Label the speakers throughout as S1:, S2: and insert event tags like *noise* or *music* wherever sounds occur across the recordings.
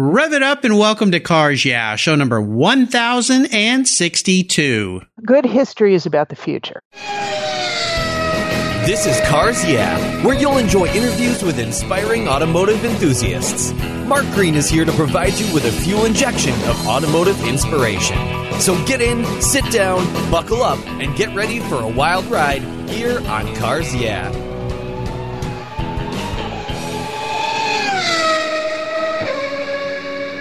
S1: Rev it up and welcome to Cars Yeah, show number 1062.
S2: Good history is about the future.
S3: This is Cars Yeah, where you'll enjoy interviews with inspiring automotive enthusiasts. Mark Green is here to provide you with a fuel injection of automotive inspiration. So get in, sit down, buckle up, and get ready for a wild ride here on Cars Yeah.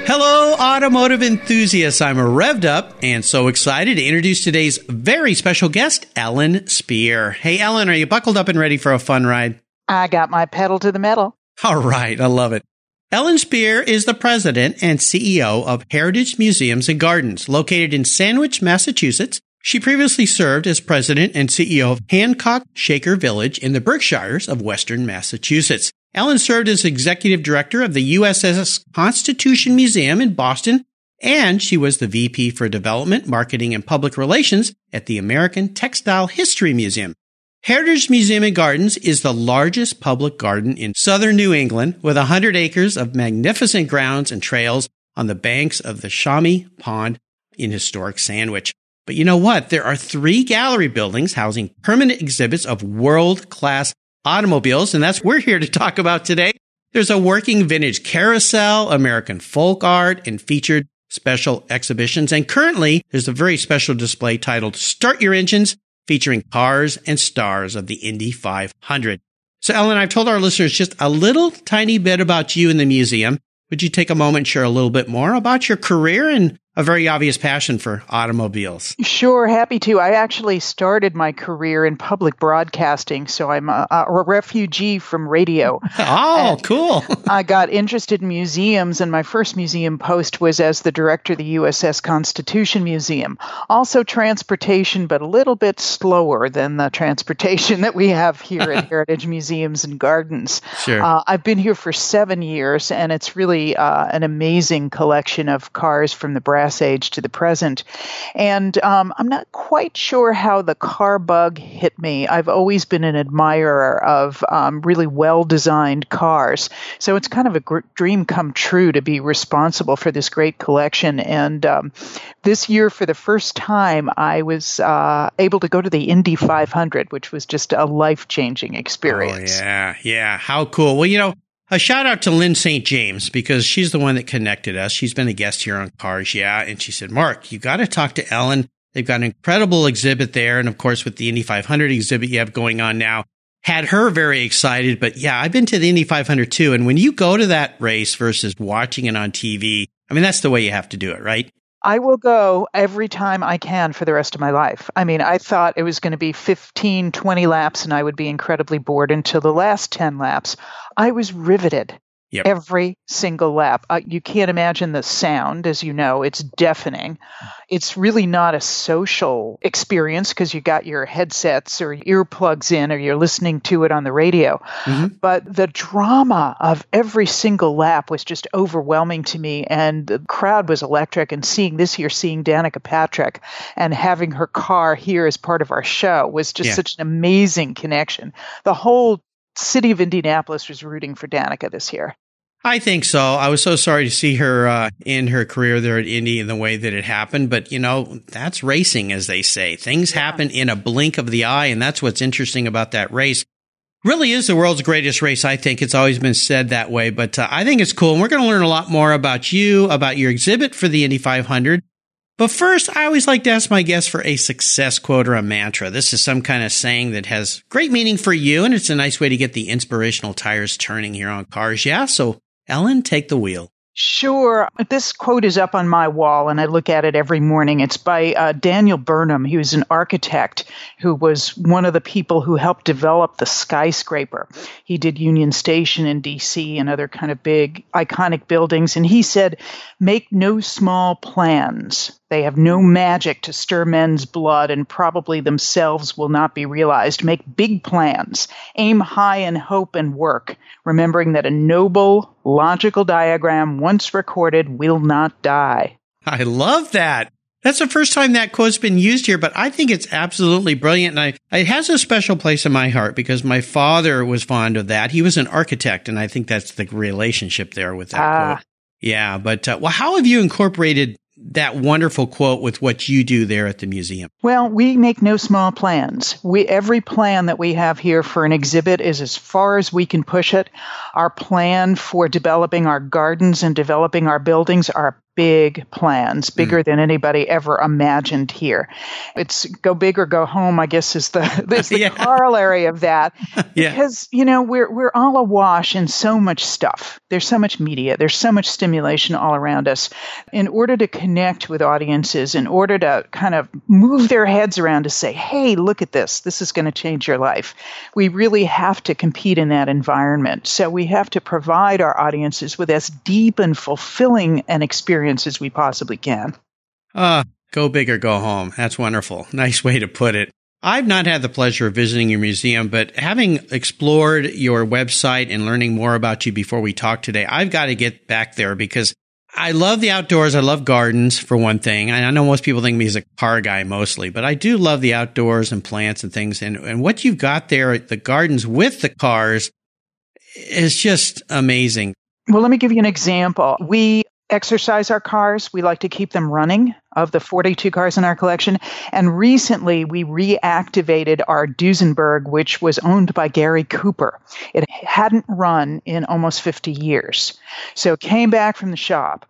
S1: Hello, automotive enthusiasts. I'm revved up and so excited to introduce today's very special guest, Ellen Spear. Hey, Ellen, are you buckled up and ready for a fun ride?
S2: I got my pedal to the metal.
S1: All right, I love it. Ellen Spear is the president and CEO of Heritage Museums and Gardens, located in Sandwich, Massachusetts. She previously served as president and CEO of Hancock Shaker Village in the Berkshires of Western Massachusetts. Ellen served as executive director of the USS Constitution Museum in Boston, and she was the VP for development, marketing, and public relations at the American Textile History Museum. Heritage Museum and Gardens is the largest public garden in southern New England with 100 acres of magnificent grounds and trails on the banks of the Shawme Pond in historic Sandwich. But you know what? There are three gallery buildings housing permanent exhibits of world class automobiles, and that's what we're here to talk about today. There's a working vintage carousel, American folk art, and featured special exhibitions. And currently, there's a very special display titled Start Your Engines, featuring cars and stars of the Indy 500. So, Ellen, I've told our listeners just a little tiny bit about you in the museum. Would you take a moment and share a little bit more about your career and a very obvious passion for automobiles.
S2: Sure, happy to. I actually started my career in public broadcasting, so I'm a, a refugee from radio. *laughs*
S1: Oh, and cool. *laughs*
S2: I got interested in museums, and my first museum post was as the director of the USS Constitution Museum. Also, transportation, but a little bit slower than the transportation *laughs* that we have here at Heritage Museums and Gardens.
S1: Sure. Uh,
S2: I've been here for seven years, and it's really uh, an amazing collection of cars from the brass age to the present. And um, I'm not quite sure how the car bug hit me. I've always been an admirer of um, really well designed cars. So it's kind of a gr- dream come true to be responsible for this great collection. And um, this year, for the first time, I was uh, able to go to the Indy 500, which was just a life changing experience.
S1: Oh, yeah, yeah. How cool. Well, you know, a shout out to Lyn St. James because she's the one that connected us. She's been a guest here on Cars, yeah. And she said, Mark, you got to talk to Ellen. They've got an incredible exhibit there. And of course, with the Indy 500 exhibit you have going on now, had her very excited. But yeah, I've been to the Indy 500 too. And when you go to that race versus watching it on TV, I mean, that's the way you have to do it, right?
S2: I will go every time I can for the rest of my life. I mean, I thought it was going to be 15, 20 laps and I would be incredibly bored until the last 10 laps. I was riveted. Yep. Every single lap. Uh, you can't imagine the sound, as you know, it's deafening. It's really not a social experience because you got your headsets or earplugs in or you're listening to it on the radio. Mm-hmm. But the drama of every single lap was just overwhelming to me. And the crowd was electric. And seeing this year, seeing Danica Patrick and having her car here as part of our show was just yeah. such an amazing connection. The whole city of Indianapolis was rooting for Danica this year.
S1: I think so. I was so sorry to see her uh, in her career there at Indy in the way that it happened, but you know that's racing, as they say. Things yeah. happen in a blink of the eye, and that's what's interesting about that race. Really is the world's greatest race. I think it's always been said that way, but uh, I think it's cool. And we're going to learn a lot more about you, about your exhibit for the Indy 500, but first, I always like to ask my guests for a success quote or a mantra. This is some kind of saying that has great meaning for you, and it's a nice way to get the inspirational tires turning here on cars. Yeah. So, Ellen, take the wheel.
S2: Sure. This quote is up on my wall, and I look at it every morning. It's by uh, Daniel Burnham. He was an architect who was one of the people who helped develop the skyscraper. He did Union Station in D.C. and other kind of big, iconic buildings. And he said, Make no small plans. They have no magic to stir men's blood and probably themselves will not be realized. Make big plans. Aim high in hope and work, remembering that a noble, logical diagram once recorded will not die.
S1: I love that. That's the first time that quote's been used here, but I think it's absolutely brilliant. And I, it has a special place in my heart because my father was fond of that. He was an architect, and I think that's the relationship there with that uh, quote. Yeah, but uh, well, how have you incorporated that wonderful quote with what you do there at the museum?
S2: Well, we make no small plans. We every plan that we have here for an exhibit is as far as we can push it. Our plan for developing our gardens and developing our buildings are big plans, bigger mm. than anybody ever imagined here. It's go big or go home, I guess is the, *laughs* is the *laughs* yeah. corollary of that. *laughs* yeah. Because, you know, we're, we're all awash in so much stuff. There's so much media. There's so much stimulation all around us. In order to connect with audiences, in order to kind of move their heads around to say, hey, look at this. This is going to change your life. We really have to compete in that environment. So we have to provide our audiences with as deep and fulfilling an experience experience as we possibly can.
S1: Ah, uh, go big or go home. That's wonderful. *laughs* Nice way to put it. I've not had the pleasure of visiting your museum, but having explored your website and learning more about you before we talk today, I've got to get back there because I love the outdoors. I love gardens for one thing. I know most people think me as a car guy mostly, but I do love the outdoors and plants and things. And, and what you've got there, the gardens with the cars is just amazing.
S2: Well, let me give you an example. We exercise our cars. We like to keep them running of the 42 cars in our collection. And recently we reactivated our Duesenberg, which was owned by Gary Cooper. It hadn't run in almost 50 years. So came back from the shop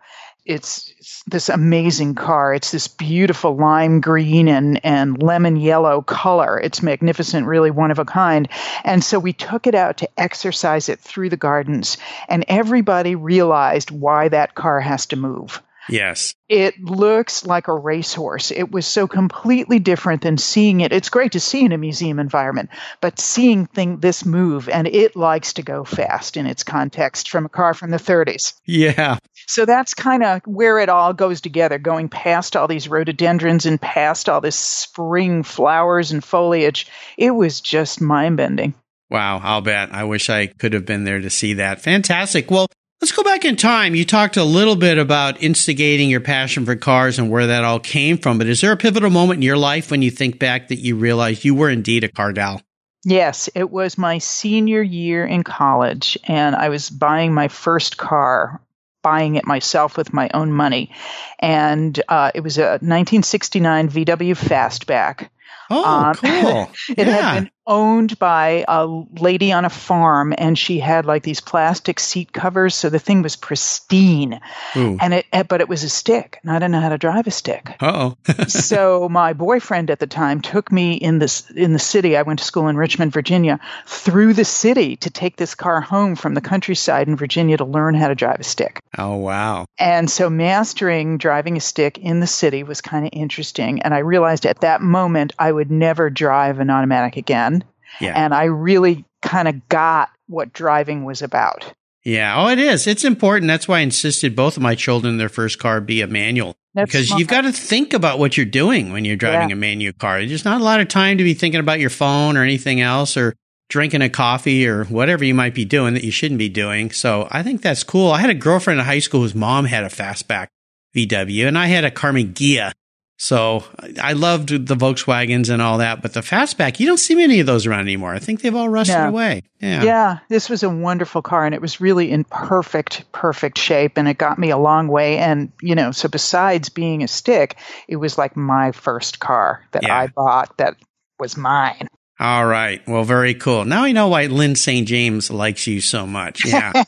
S2: it's, it's, this amazing car. It's this beautiful lime green and, and lemon yellow color. It's magnificent, really one of a kind. And so we took it out to exercise it through the gardens, and everybody realized why that car has to move.
S1: Yes.
S2: It looks like a racehorse. It was so completely different than seeing it. It's great to see in a museum environment, but seeing thing this move and it likes to go fast in its context from a car from the 30s.
S1: Yeah.
S2: So that's kind of where it all goes together, going past all these rhododendrons and past all this spring flowers and foliage. It was just mind bending.
S1: Wow, I'll bet. I wish I could have been there to see that. Fantastic. Well, Let's go back in time. You talked a little bit about instigating your passion for cars and where that all came from, but is there a pivotal moment in your life when you think back that you realized you were indeed a car gal?
S2: Yes, it was my senior year in college, and I was buying my first car, buying it myself with my own money. And uh, it was a 1969 VW Fastback.
S1: Oh, um, *laughs* cool.
S2: it yeah. had been owned by a lady on a farm and she had like these plastic seat covers so the thing was pristine. Ooh. and it eh, but it was a stick and i didn't know how to drive a stick.
S1: Oh *laughs*
S2: so my boyfriend at the time took me in this in the city. I went to school in richmond virginia through the city to take this car home from the countryside in virginia to learn how to drive a stick.
S1: Oh wow.
S2: And so mastering driving a stick in the city was kind of interesting and i realized at that moment i would never drive an automatic again
S1: yeah.
S2: And I really kind of got what driving was about.
S1: Yeah. Oh, it is. It's important. That's why I insisted both of my children their first car be a manual. That's because smart. you've got to think about what you're doing when you're driving yeah. a manual car. There's not a lot of time to be thinking about your phone or anything else or drinking a coffee or whatever you might be doing that you shouldn't be doing. So I think that's cool. I had a girlfriend in high school whose mom had a fastback VW and I had a Karmann Ghia so I loved the Volkswagens and all that, but the fastback, you don't see many of those around anymore. I think they've all rusted no. away. Yeah.
S2: Yeah. This was a wonderful car and it was really in perfect, perfect shape and it got me a long way. And, you know, so besides being a stick, it was like my first car that yeah. I bought that was mine.
S1: All right. Well, very cool. Now I know why Lyn St. James likes you so much. Yeah. *laughs*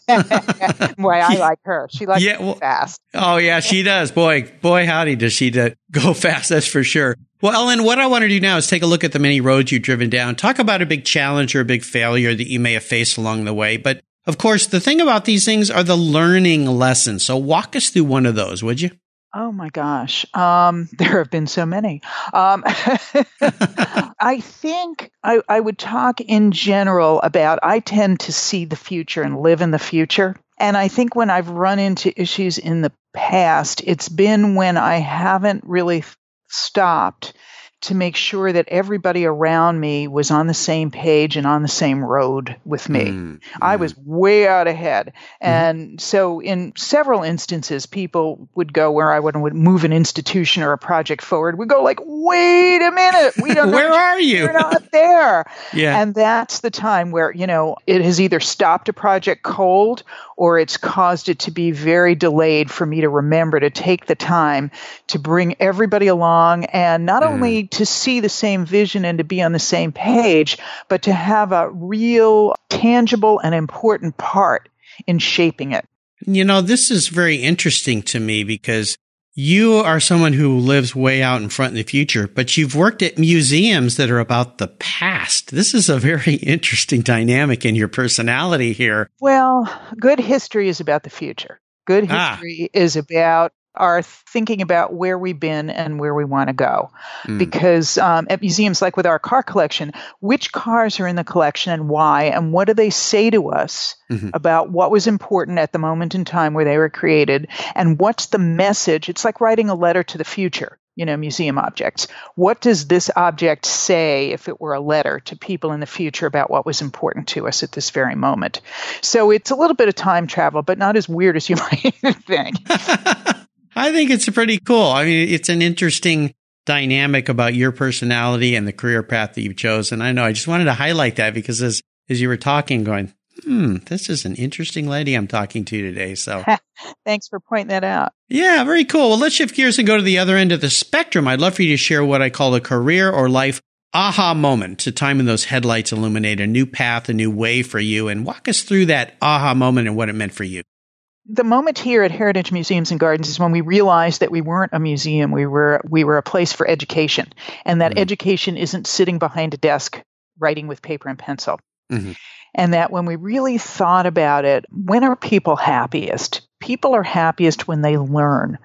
S2: why I *laughs* like her. She likes yeah, well, fast.
S1: Oh, yeah, she does. Boy, boy, howdy, does she do, *laughs* go fast. That's for sure. Well, Ellen, what I want to do now is take a look at the many roads you've driven down. Talk about a big challenge or a big failure that you may have faced along the way. But of course, the thing about these things are the learning lessons. So walk us through one of those, would you?
S2: Oh my gosh. Um, *laughs* there have been so many. Um, *laughs* I think I, I would talk in general about I tend to see the future and live in the future. And I think when I've run into issues in the past, it's been when I haven't really stopped to make sure that everybody around me was on the same page and on the same road with me. Mm-hmm. I was way out ahead. Mm-hmm. And mm-hmm. so, in several instances, people would go where I would, would move an institution or a project forward. We go like, wait a minute, we don't. *laughs*
S1: where are you?
S2: You're not there. *laughs* yeah. And that's the time where you know it has either stopped a project cold or it's caused it to be very delayed for me to remember to take the time to bring everybody along and not mm. only to see the same vision and to be on the same page, but to have a real tangible and important part in shaping it.
S1: You know, this is very interesting to me because you are someone who lives way out in front in the future, but you've worked at museums that are about the past. This is a very *laughs* interesting dynamic in your personality here.
S2: Well, good history is about the future. Good ah. history ah. is about are thinking about where we've been and where we want to go. Mm. Because um, at museums, like with our car collection, which cars are in the collection and why, and what do they say to us mm-hmm. about what was important at the moment in time where they were created, and what's the message? It's like writing a letter to the future. You know, museum objects. What does this object say if it were a letter to people in the future about what was important to us at this very moment? So it's a little bit of time travel, but not as weird as you *laughs* might think. *laughs*
S1: I think it's pretty cool. I mean, it's an interesting dynamic about your personality and the career path that you've chosen. I know I just wanted to highlight that because as as you were talking, going, hmm, this is an interesting lady I'm talking to today. So *laughs*
S2: thanks for pointing that out.
S1: Yeah, very cool. Well, let's shift gears and go to the other end of the spectrum. I'd love for you to share what I call a career or life aha moment, a time when those headlights illuminate a new path, a new way for you, and walk us through that aha moment and what it meant for you
S2: the moment here at Heritage Museums and Gardens is when we realized that we weren't a museum. We were we were a place for education, and that mm-hmm. education isn't sitting behind a desk writing with paper and pencil. Mm-hmm. And that when we really thought about it, when are people happiest? People are happiest when they learn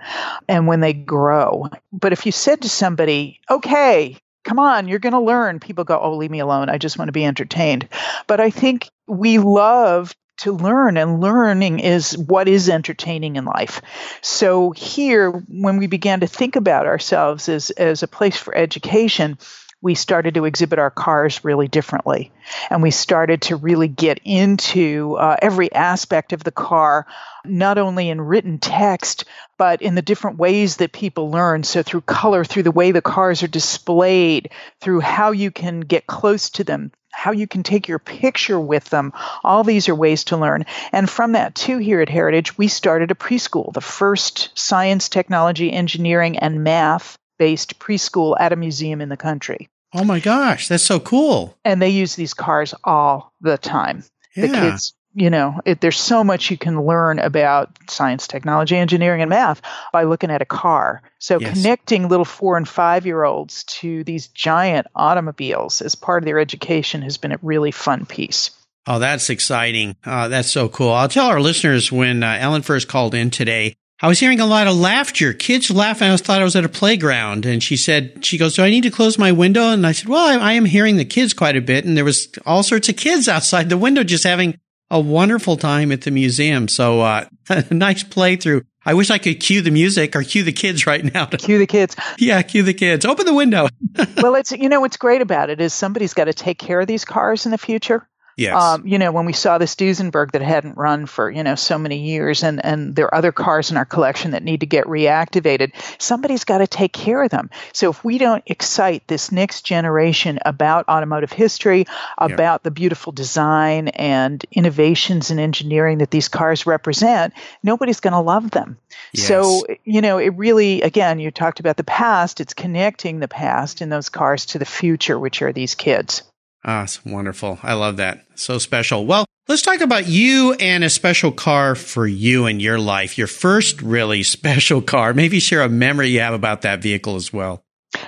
S2: and when they grow. But if you said to somebody, okay, come on, you're going to learn, people go, oh, leave me alone. I just want to be entertained. But I think we love to learn and learning is what is entertaining in life. So here when we began to think about ourselves as, as a place for education we started to exhibit our cars really differently. And we started to really get into uh, every aspect of the car not only in written text but in the different ways that people learn. So through color through the way the cars are displayed through how you can get close to them how you can take your picture with them. All these are ways to learn. And from that, too, here at Heritage, we started a preschool, the first science, technology, engineering, and math based preschool at a museum in the country.
S1: Oh my gosh, that's so cool.
S2: And they use these cars all the time. Yeah. The kids you know, it, there's so much you can learn about science, technology, engineering, and math by looking at a car. So yes. connecting little four and five year olds to these giant automobiles as part of their education has been a really fun piece.
S1: Oh, that's exciting. Uh, that's so cool. I'll tell our listeners when uh, Ellen first called in today, I was hearing a lot of laughter, kids laughing. I thought I was at a playground. And she said, she goes, do I need to close my window? And I said, well, I, I am hearing the kids quite a bit. And there was all sorts of kids *laughs* outside the window just having a wonderful time at the museum. So, uh, a *laughs* nice playthrough. I wish I could cue the music or cue the kids right now. To,
S2: cue the kids. *laughs*
S1: Yeah, cue the kids. Open the window. *laughs*
S2: well, it's, you know, what's great about it is somebody's got to take care of these cars in the future.
S1: Yes. Um,
S2: you know, when we saw this Duesenberg that hadn't run for, you know, so many years and, and there are other cars in our collection that need to get reactivated, somebody's got to take care of them. So if we don't excite this next generation about automotive history, about yeah. the beautiful design and innovations in engineering that these cars represent, nobody's going to love them. Yes. So, you know, it really, again, you talked about the past, it's connecting the past in those cars to the future, which are these kids.
S1: Ah, it's wonderful. I love that. So special. Well, let's talk about you and a special car for you in your life. Your first really *laughs* special car. Maybe share a memory you have about that vehicle as well.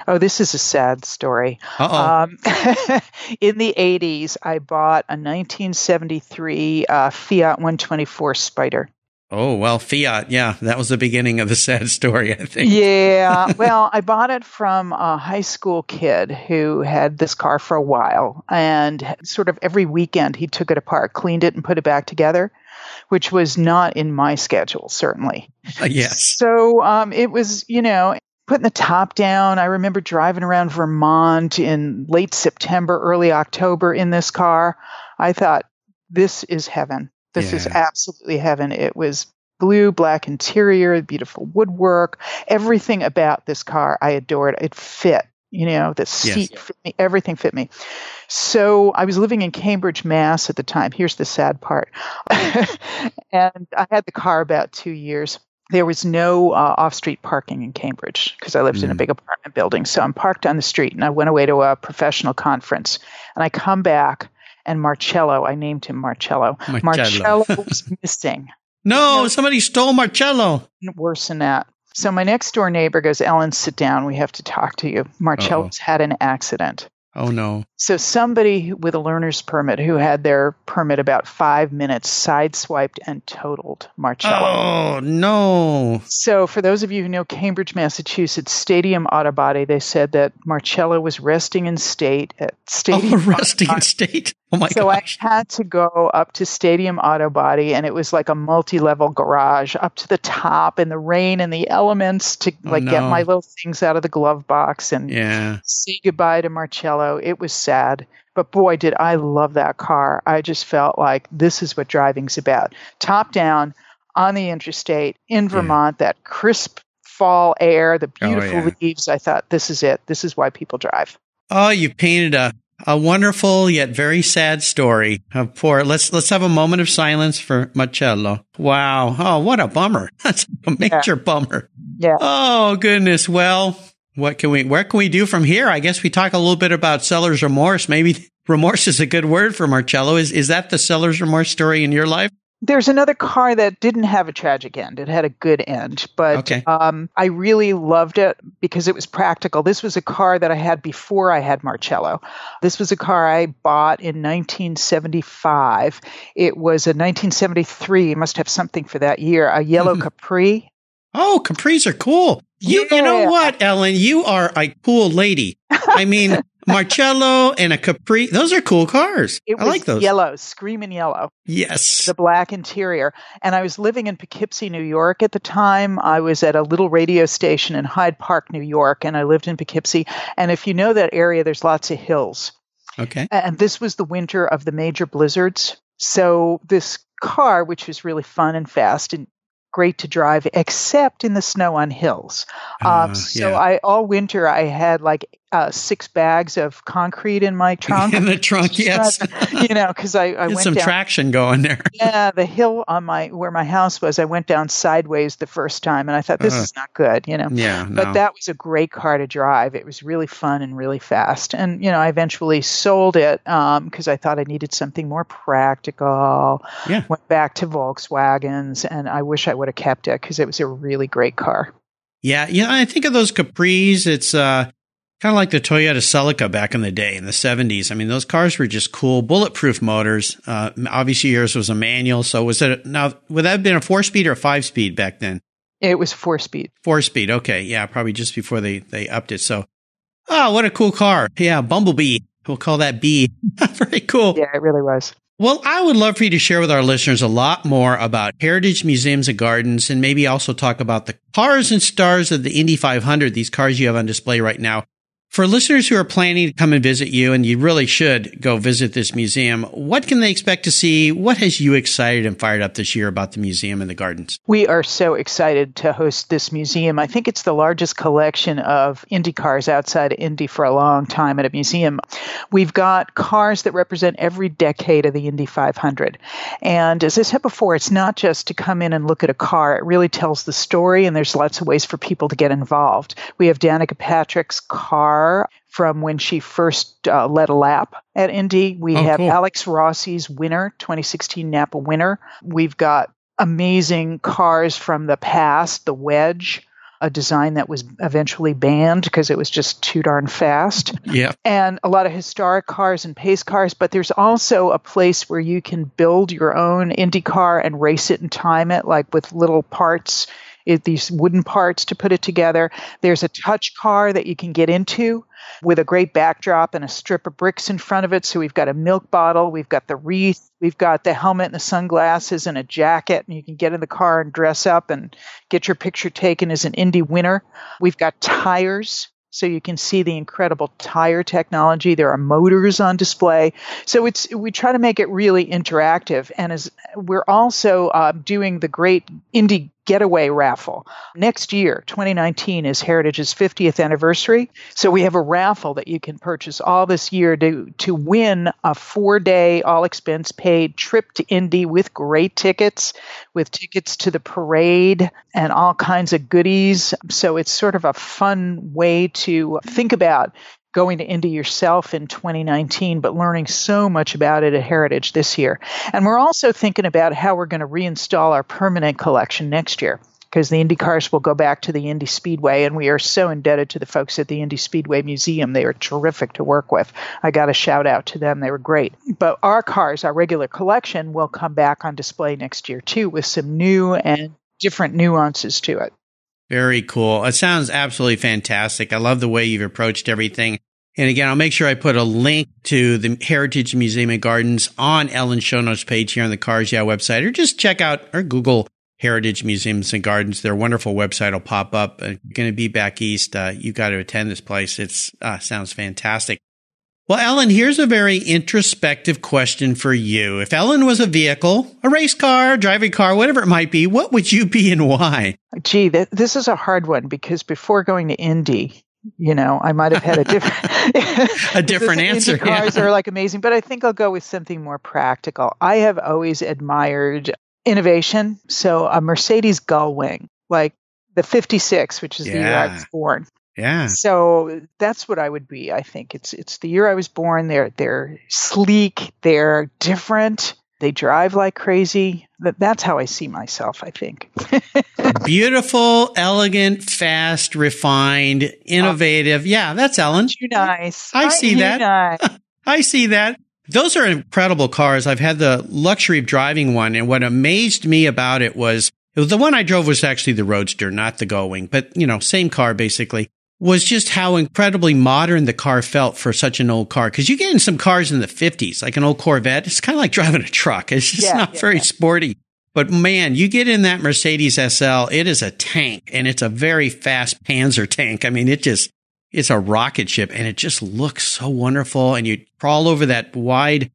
S2: Oh, this is a sad story.
S1: Um, *laughs*
S2: in the 80s, I bought a 1973 uh, Fiat 124 Spider.
S1: Oh, well, Fiat. Yeah, that was the beginning of the sad story, I think.
S2: Yeah. *laughs* well, I bought it from a high school kid who had this car for a while. And sort of every weekend, he took it apart, cleaned it, and put it back together, which was not in my schedule, certainly.
S1: Uh, yes.
S2: So um, it was, you know, putting the top down. I remember driving around Vermont in late September, early October in this car. I thought, this is heaven. This yeah. is absolutely heaven. It was blue, black interior, beautiful woodwork, everything about this car I adored. It fit. You know, the seat yes. fit me, everything fit me. So I was living in Cambridge, Mass at the time. Here's the sad part. *laughs* and I had the car about two years there was no uh, off-street parking in Cambridge because I lived mm. in a hmm. big apartment building. So I'm parked on the street, and I went away to a professional conference. And I come back, and Marcello, I named him Marcello. Marcello, Marcello *laughs* was missing.
S1: No, you know, somebody stole Marcello.
S2: Worse than that. So my next door neighbor goes, Ellen, sit down. We have to talk to you. Marcello's Uh-oh. had an accident.
S1: Oh, no.
S2: So somebody with a learner's permit who had their permit about five minutes sideswiped and totaled Marcello.
S1: Oh, no.
S2: So for those of you who know Cambridge, Massachusetts, Stadium Auto Body, they said that Marcello was resting in state at Stadium.
S1: Oh, *laughs* resting in state. Oh my god
S2: so
S1: gosh.
S2: I had to go up to Stadium Auto Body, and it was like a multi-level garage up to the top in the rain and the elements to oh, like no. get my little things out of the glove box and
S1: yeah.
S2: say goodbye to Marcello. It was sad, but boy, did I love that car! I just felt like this is what driving's about. Top down on the interstate in Vermont, yeah. that crisp fall air, the oh, beautiful oh, yeah. leaves. I thought this is it. This is why people drive.
S1: Oh, you painted a a wonderful yet very sad story of poor. Let's let's have a moment of silence for Marcello. Wow. Oh, what a bummer. *laughs* That's a major yeah. bummer.
S2: Yeah.
S1: Oh goodness. Well, what can we? Where can we do from here? I guess we talk a little bit about seller's remorse. Maybe *laughs* remorse is a good word for Marcello. Is is that the seller's remorse story in your life?
S2: There's another car that didn't have a tragic end. It had a good end, but okay. um, I really loved it because it was practical. This was a car that I had before I had Marcello. This was a car I bought in 1975. It was a 1973. You must have something for that year. A yellow Capri.
S1: Oh, Capris are cool. You, yeah. you know what, Ellen? You are a cool lady. I mean, *laughs* Marcello and a Capri. Those are cool cars.
S2: It
S1: I like those.
S2: Yellow, screaming yellow.
S1: Yes.
S2: The black interior. And I was living in Poughkeepsie, New York at the time. I was at a little radio station in Hyde Park, New York, and I lived in Poughkeepsie. And if you know that area, there's lots of hills.
S1: Okay.
S2: And this was the winter of the major blizzards. So this car, which was really fun and fast and great to drive, except in the snow on hills. Uh, um, so yeah. I all winter I had like uh, six bags of concrete in my trunk. *laughs*
S1: in the trunk, *laughs* yes. *laughs*
S2: you know, because I, I went
S1: some
S2: down,
S1: traction going there.
S2: yeah, the hill on my where my house was, I went down sideways the first time, and I thought this uh, is not good. You know.
S1: Yeah.
S2: No. But that was a great car to drive. It was really fun and really fast, and you know, I eventually sold it because um, I thought I needed something more practical.
S1: Yeah.
S2: Went back to Volkswagens, and I wish I would have kept it because it was a really great car.
S1: Yeah, yeah. I think of those Capris. It's uh, Kind of like the Toyota Celica back in the day in the 70s. I mean, those cars were just cool, bulletproof motors. Uh, obviously, yours was a manual. So was it now? Would that have been a four speed or a five speed back then?
S2: It was four speed.
S1: Four speed. Okay, yeah, probably just before they they upped it. So, oh, what a cool car! Yeah, Bumblebee. We'll call that B. *laughs* Very cool.
S2: Yeah, it really was.
S1: Well, I would love for you to share with our listeners a lot more about Heritage Museums and Gardens and maybe also talk about the cars and stars of the Indy 500, these cars you have on display right now. For listeners who are planning to come and visit you, and you really should go visit this museum, what can they expect to see? What has you excited and fired up this year about the museum and the gardens?
S2: We are so excited to host this museum. I think it's the largest collection of Indy cars outside of Indy for a long time at a museum. We've got cars that represent every decade of the Indy 500. And as I said before, it's not just to come in and look at a car, it really tells the story, and there's lots of ways for people to get involved. We have Danica Patrick's car from when she first uh, led a lap at Indy. We oh, have cool. Alex Rossi's winner, 2016 Napa winner. We've got amazing cars from the past, the Wedge, a design that was eventually banned because it was just too darn fast.
S1: Yeah.
S2: And a lot of historic cars and pace cars, but there's also a place where you can build your own Indy car and race it and time it, like with little parts it, these wooden parts to put it together. There's a touch car that you can get into with a great backdrop and a strip of bricks in front of it. So we've got a milk bottle, we've got the wreath, we've got the helmet and the sunglasses and a jacket, and you can get in the car and dress up and get your picture taken as an Indy winner. We've got tires so you can see the incredible tire technology. There are motors on display. So it's we try to make it really interactive. And as we're also uh, doing the great Indy getaway raffle. Next year, 2019, is Heritage's 50th anniversary. So we have a raffle that you can purchase all this year to, to win a four day, all expense paid trip to Indy with great tickets, with tickets to the parade and all kinds of goodies. So it's sort of a fun way to think about going to Indy yourself in 2019, but learning so much about it at Heritage this year. And we're also thinking about how we're going to reinstall our permanent collection next year because the Indy cars will go back to the Indy Speedway, and we are so indebted to the folks at the Indy Speedway Museum. They are terrific to work with. I got a shout out to them. They were great. But our cars, our regular collection, will come back on display next year too with some new and different nuances to it.
S1: Very cool. It sounds absolutely fantastic. I love the way you've approached everything. And again, I'll make sure I put a link to the Heritage Museum and Gardens on Ellen's show notes page here on the Cars Yeah website, or just check out or Google Heritage Museums and Gardens. Their wonderful website will pop up. Uh, you're going to be back east. Uh, you got to attend this place. It uh, sounds fantastic. Well, Ellen, here's a very introspective question for you. If Ellen was a vehicle, a race car, driving car, whatever it might be, what would you be and why?
S2: Gee, th- this is a hard one because before going to Indy, you know, I might have had a different *laughs*
S1: a different *laughs* answer.
S2: Cars yeah. are like amazing, but I think I'll go with something more practical. I have always admired innovation. So a Mercedes Gullwing, like the 56, which is yeah. the year I was born.
S1: Yeah.
S2: So that's what I would be. I think it's it's the year I was born. They're they're sleek. They're different. They drive like crazy. That's how I see myself, I think. *laughs*
S1: Beautiful, elegant, fast, refined, innovative. Oh. Yeah, that's Ellen.
S2: Too nice.
S1: I see that. Nice. *laughs* I see that. Those are incredible cars. I've had the luxury of driving one, and what amazed me about it was, it was the one I drove was actually the Roadster, not the Gullwing, but you know, same car basically was just how incredibly modern the car felt for such an old car. Cause you get in some cars in the 50s, like an old Corvette, it's kind of like *laughs* driving a truck. It's just yeah, not yeah, very yeah. sporty. But man, you get in that Mercedes SL, it is a tank and it's a very fast Panzer tank. I mean, it just, it's a rocket ship and it just looks so wonderful. And you crawl over that wide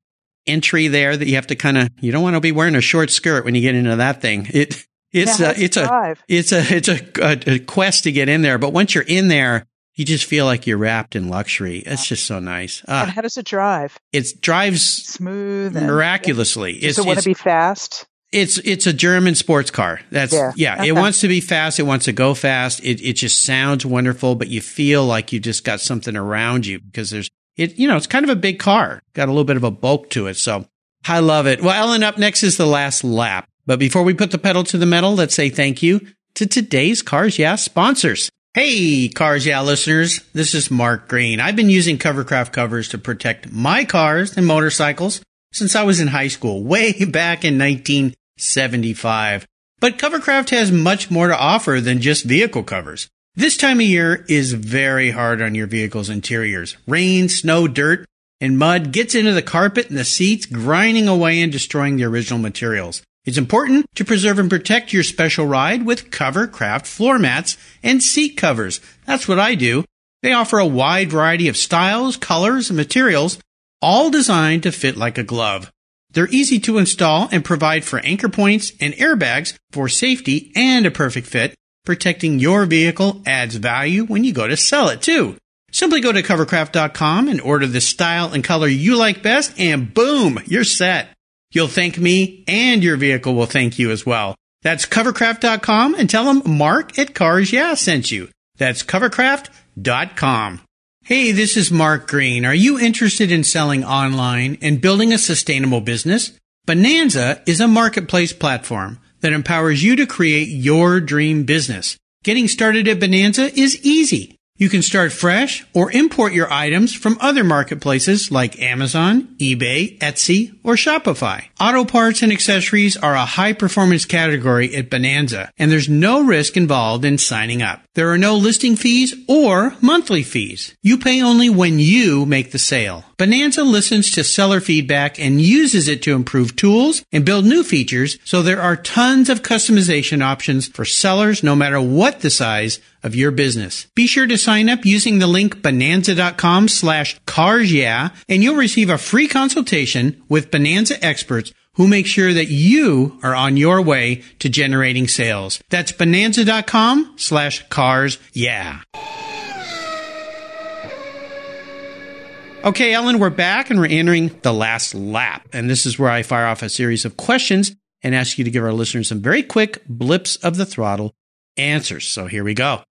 S1: entry there that you have to kind of, you don't want to be wearing a short skirt when you get into that thing. It, it's a, it's a, it's a, it's a, a, quest to get in there. But once you're in there, you just feel like you're wrapped in luxury. It's just so nice.
S2: Uh, and how does it drive?
S1: It drives
S2: smooth,
S1: miraculously.
S2: Does it's, it want to be fast?
S1: It's it's a German sports car. That's yeah. yeah okay. It wants to be fast. It wants to go fast. It it just sounds wonderful, but you feel like you just got something around you because there's it. You know, it's kind of a big car. Got a little bit of a bulk to it. So I love it. Well, Ellen, up next is the last lap. But before we put the pedal to the metal, let's say thank you to today's Cars Yeah sponsors. Hey, Cars Yeah listeners, this is Mark Green. I've been using Covercraft covers to protect my cars and motorcycles since I was in high school, way back in 1975. But Covercraft has much more to offer than just vehicle covers. This time of year is very hard on your vehicle's interiors. Rain, snow, dirt, and mud gets into the carpet and the seats, grinding away and destroying the original materials. It's important to preserve and protect your special ride with Covercraft floor mats and seat covers. That's what I do. They offer a wide variety of styles, colors, and materials, all designed to fit like a glove. They're easy to install and provide for anchor points and airbags for safety and a perfect fit. Protecting your vehicle adds value when you go to sell it too. Simply go to covercraft.com and order the style and color you like best and boom, you're set. You'll thank me and your vehicle will thank you as well. That's covercraft.com and tell them Mark at Cars Yeah sent you. That's covercraft.com. Hey, this is Mark Green. Are you interested in selling online and building a sustainable business? Bonanza is a marketplace platform that empowers you to create your dream business. Getting started at Bonanza is easy. You can start fresh or import your items from other marketplaces like Amazon, eBay, Etsy, or Shopify. Auto parts and accessories are a high performance category at Bonanza, and there's no risk involved in signing up. There are no listing fees or monthly fees. You pay only when you make the sale. Bonanza listens to seller feedback and uses it to improve tools and build new features, so there are tons of customization options for sellers no matter what the size of your business. Be sure to sign up using the link bonanza.com slash cars yeah, and you'll receive a free consultation with Bonanza experts who make sure that you are on your way to generating sales. That's bonanza.com slash cars yeah. Okay, Ellen, we're back and we're entering the last lap. And this is where I fire off a series of questions and ask you to give our listeners some very quick blips of the throttle answers. So here we go.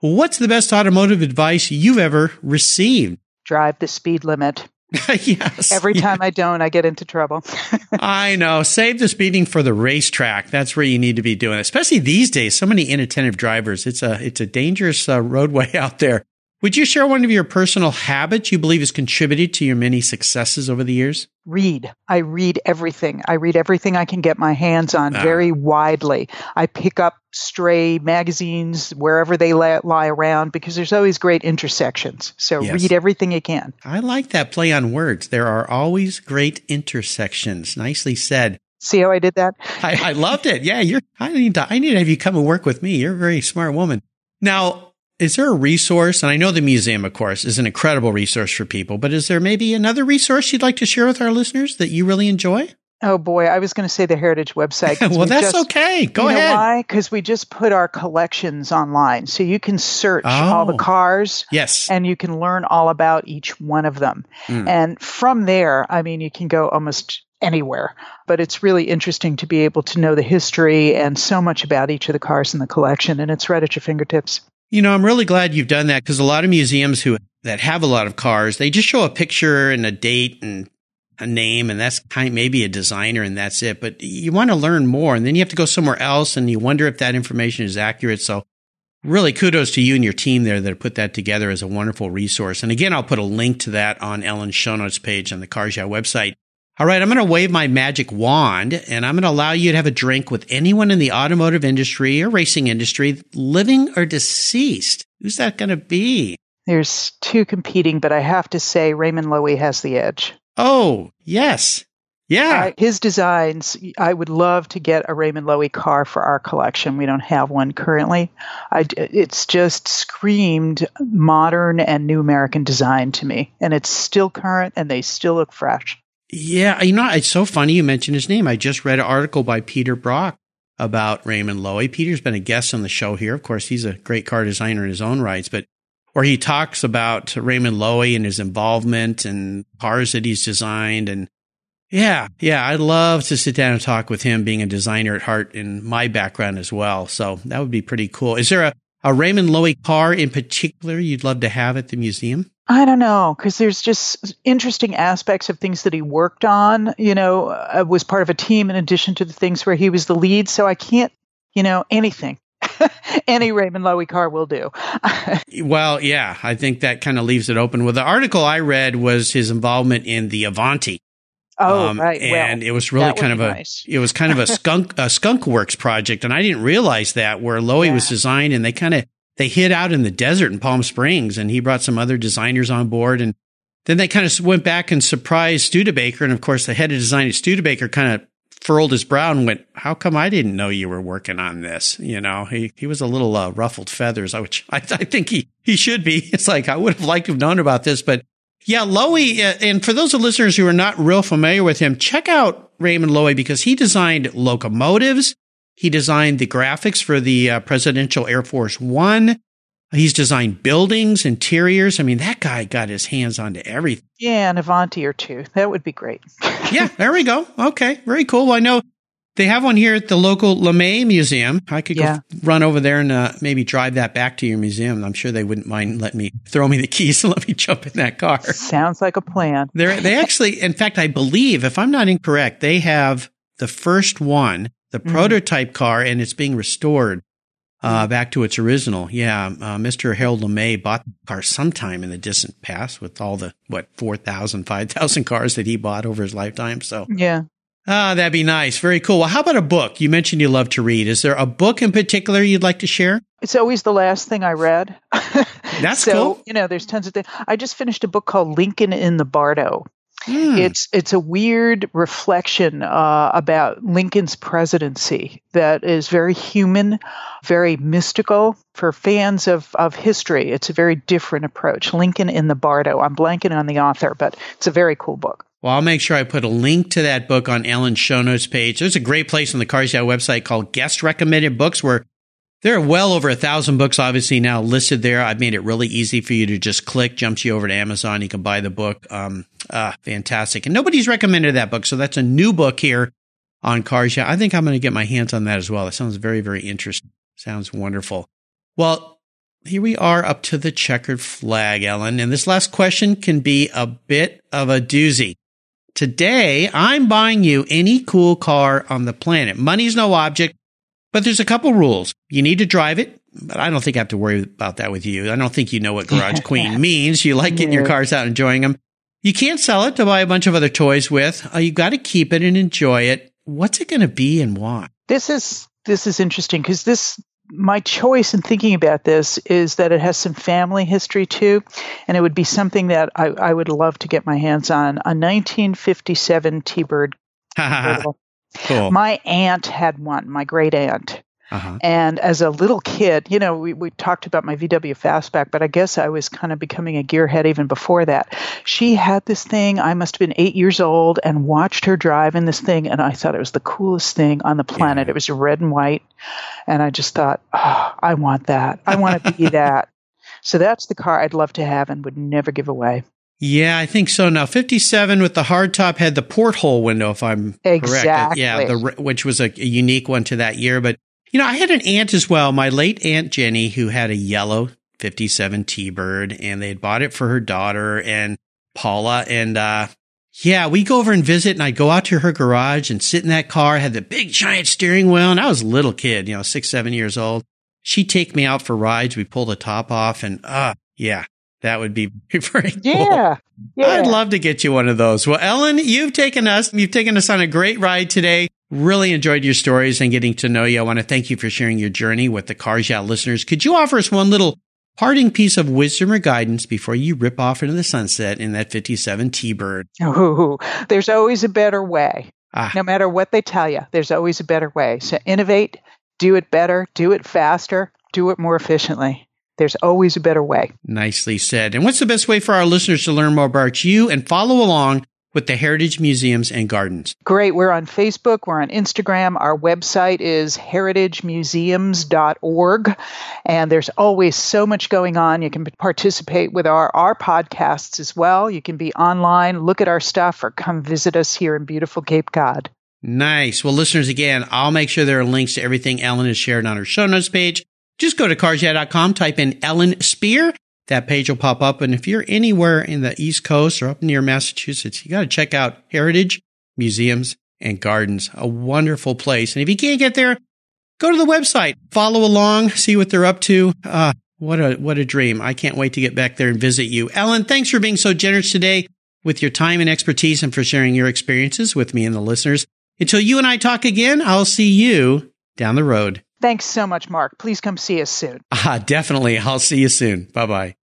S1: What's the best automotive advice you've ever received?
S2: Drive the speed limit. *laughs*
S1: yes.
S2: Every time I don't, I get into trouble. *laughs*
S1: I know. Save the speeding for the racetrack. That's where you need to be doing, it. especially these days. So many inattentive drivers. It's a it's a dangerous uh, roadway *laughs* out there. Would you share one of your personal habits you believe has contributed to your many successes over the years?
S2: Read. I read everything. I read everything I can get my hands on ah. very widely. I pick up stray magazines wherever they lie around because there's always great intersections. So yes. read everything you can.
S1: I like that play on words. There are always great intersections. Nicely said.
S2: See how I did that?
S1: I, I loved it. Yeah, you're. I need to. I need to have you come and work with me. You're a very smart woman. Now, is there a resource? And I know the museum, of course, is an incredible resource for people, but is there maybe another resource you'd like to share with our listeners that you really enjoy?
S2: Oh boy, I was going to say the Heritage website. *laughs*
S1: well, that's just, okay. Go
S2: you
S1: ahead.
S2: why? Because we just put our collections online, so you can search oh, all the cars.
S1: Yes,
S2: and you can learn all about each one of them. Mm. And from there, I mean, you can go almost anywhere. But it's really interesting to be able to know the history and so much about each of the cars in the collection, and it's right at your fingertips.
S1: You know, I'm really glad you've done that because a lot of museums who that have a lot of cars, they just show a picture and a date and a name and that's kind maybe a designer and that's it. But you want to learn more and then you have to go somewhere else and you wonder if that information is accurate. So really kudos to you and your team there that put that together as a wonderful resource. And again, I'll put a link to that on Ellen's show notes page on the Cars Yeah website. All right, I'm going to wave my magic wand and I'm going to allow you to have a drink with anyone in the automotive industry or racing industry, living or deceased. Who's that going to be?
S2: There's two competing, but I have to say Raymond Loewy has the edge.
S1: Oh, yes. Yeah.
S2: Uh, his designs, I would love to get a Raymond Loewy car for our collection. We don't have one currently. I, it's just screamed modern and new American design to me. And it's still current and they still look fresh.
S1: Yeah, you know, it's so funny you mentioned his name. I just read an article by Peter Brock about Raymond Loewy. Peter's been a guest on the show here. Of course, he's a great car designer in his own rights, but where he talks about Raymond Loewy and his involvement and cars that he's designed. And yeah, yeah, I'd love to sit down and talk with him being a designer at heart in my background as well. So that would be pretty cool. Is there a, a Raymond Loewy car in particular you'd love to have at the museum?
S2: I don't know because there's just interesting aspects of things that he worked on. You know, uh, was part of a team in addition to the things where he was the lead. So I can't, you know, anything. *laughs* Any Raymond Loewy car will do. *laughs*
S1: well, yeah, I think that kind of leaves it open. Well, the article I read was his involvement in the Avanti.
S2: Oh, um, right.
S1: And
S2: well,
S1: it was really kind of a
S2: nice.
S1: it was kind of a *laughs* skunk a skunk works project, and I didn't realize that where Loewy yeah. was designed, and they kind of they hid out in the desert in Palm Springs and he brought some other designers on board. And then they kind of went back and surprised Studebaker. And of course, the head of design at Studebaker kind of furled his brow and went, how come I didn't know you were working on this? You know, he, he was a little uh, ruffled feathers, which *laughs* I, I think he, he should be. It's like, I would have liked to have known about this, but yeah, Loewy, uh, and for those of listeners who are not real familiar with him, check out Raymond Loewy because he designed locomotives. He designed the graphics for the uh, Presidential Air Force One. He's designed buildings, interiors. I mean, that guy got his hands onto everything.
S2: Yeah, an Avanti or two. That would be great. *laughs*
S1: yeah, there we go. Okay, very cool. Well, I know they have one here at the local LeMay Museum. I could yeah. go run over there and uh, maybe drive that back to your museum. I'm sure they wouldn't mind letting me throw me the keys and *laughs* let me jump in that car.
S2: Sounds like a plan.
S1: they they actually, in fact, I believe, if I'm not incorrect, they have the first one the mm-hmm. prototype car and it's being restored uh, back to its original. Yeah, uh, Mr. Harold LeMay bought the car sometime in the distant past with all the, what, 4,000, 5,000 *laughs* cars that he bought over his lifetime. So,
S2: yeah.
S1: Ah, that'd be nice. Very cool. Well, how about a book? You mentioned you love to read. Is there a book in particular you'd like to share?
S2: It's always the last thing I read.
S1: That's *laughs*
S2: so,
S1: cool.
S2: You know, there's tons of things. I just finished a book called Lincoln in the Bardo. Mm. It's it's a weird reflection uh, about Lincoln's presidency that is very human, very mystical for fans of of history. It's a very different approach. Lincoln in the Bardo. I'm blanking on the author, but it's a very cool book.
S1: Well, I'll make sure I put a link to that book on Ellen's show notes page. There's a great place on the Cars Yeah website called Guest Recommended Books where there are well over a thousand books obviously now listed there. I've made it really easy for you to just click, jumps you over to Amazon. You can buy the book. Um, ah, fantastic. And nobody's recommended that book. So that's a new book here on Cars. Yeah, I think I'm going to get my hands on that as well. That sounds very, very interesting. Sounds wonderful. Well, here we are up to the checkered flag, Ellen. And this last question can be a bit of a doozy. Today, I'm buying you any cool car on the planet. Money's no object. But there's a couple rules. You need to drive it, but I don't think I have to worry about that with you. I don't think you know what Garage *laughs* Queen means. You like getting your cars out and enjoying them. You can't sell it to buy a bunch of other toys with. Uh, you got to keep it and enjoy it. What's it going to be and why?
S2: This is this is interesting because this my choice in thinking about this is that it has some family history too, and it would be something that I, I would love to get my hands on. A 1957 T-Bird *laughs*
S1: Cool.
S2: My aunt had one, my great aunt. Uh-huh. And as a little kid, you know, we, we talked about my VW Fastback, but I guess I was kind of becoming a gearhead even before that. She had this thing. I must have been eight years old and watched her drive in this thing, and I thought it was the coolest thing on the planet. Yeah. It was red and white, and I just thought, oh, I want that. I want to be *laughs* that. So that's the car I'd love to have and would never give away.
S1: Yeah, I think so. Now, 57 with the hardtop had the porthole window, if I'm
S2: exactly.
S1: correct. Yeah, the, which was a, a, unique one to that year. But, you know, I had an aunt as well, my late Aunt Jenny, who had a yellow 57 T-Bird, and they had bought it for her daughter and Paula. And, uh, yeah, we go over and visit, and I'd go out to her garage and sit in that car, had the big giant steering wheel, and I was a little kid, you know, six, seven years old. She'd take me out for rides. We pull the top off, and, uh, yeah, that would be *laughs* very cool.
S2: Yeah. yeah.
S1: I'd love to get you one of those. Well, Ellen, you've taken us, you've taken us on a great ride today. Really enjoyed your stories and getting to know you. I want to thank you for sharing your journey with the Cars Yeah listeners. Could you offer us one little parting piece of wisdom or guidance before you rip off into the sunset in that 57 T-Bird?
S2: Ooh, there's always a better way. Ah. No matter what they tell you, there's always a better way. So innovate, do it better, do it faster, do it more efficiently. There's always a better way.
S1: Nicely said. And what's the best way for our listeners to learn more about you and follow along with the Heritage Museums and Gardens?
S2: Great. We're on Facebook, we're on Instagram. Our website is heritagemuseums.org. And there's always so much going on. You can participate with our, our podcasts as well. You can be online, look at our stuff, or come visit us here in beautiful Cape Cod.
S1: Nice. Well, listeners, again, I'll make sure there are links to everything Ellen has shared on her show notes page. Just go to carsyeah.com, type in Ellen Spear. That page will pop up. And if you're anywhere in the East Coast or up near Massachusetts, you got to check out Heritage Museums and Gardens, a wonderful place. And if you can't get there, go to the website, follow along, see what they're up to. Uh, what a, what a dream. I can't wait to get back there and visit you. Ellen, thanks for being so generous today with your time and expertise and for sharing your experiences with me and the listeners. Until you and I talk again, I'll see you down the road.
S2: Thanks so much, Mark. Please come see us soon. *laughs*
S1: Ah, definitely. I'll see you soon. Bye bye.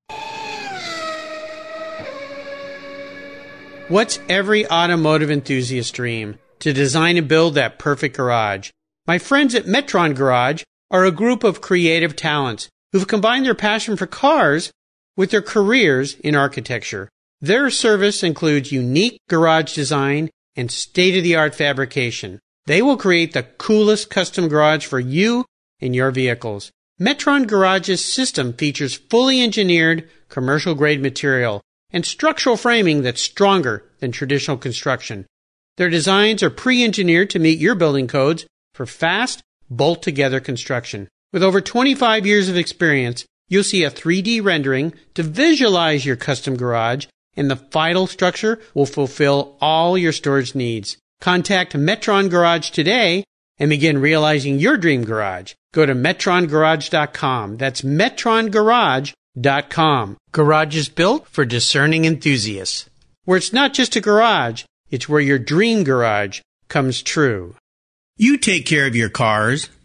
S1: What's every automotive enthusiast dream? To design and build that perfect garage. My friends at Metron Garage are a group of creative talents who've combined their passion for cars with their careers in architecture. Their service includes unique garage design and state of the art fabrication. They will create the coolest custom garage for you and your vehicles. Metron Garage's system features fully engineered commercial grade material and structural framing that's stronger than traditional construction. Their designs are pre-engineered to meet your building codes for fast, bolt together construction. With over 25 years of experience, you'll see a 3D rendering to visualize your custom garage and the final structure will fulfill all your storage needs. Contact Metron Garage today and begin realizing your dream garage. Go to metrongarage.com. That's metrongarage.com. Garage is built for discerning enthusiasts. Where it's not just a garage, it's where your dream garage comes true. You take care of your cars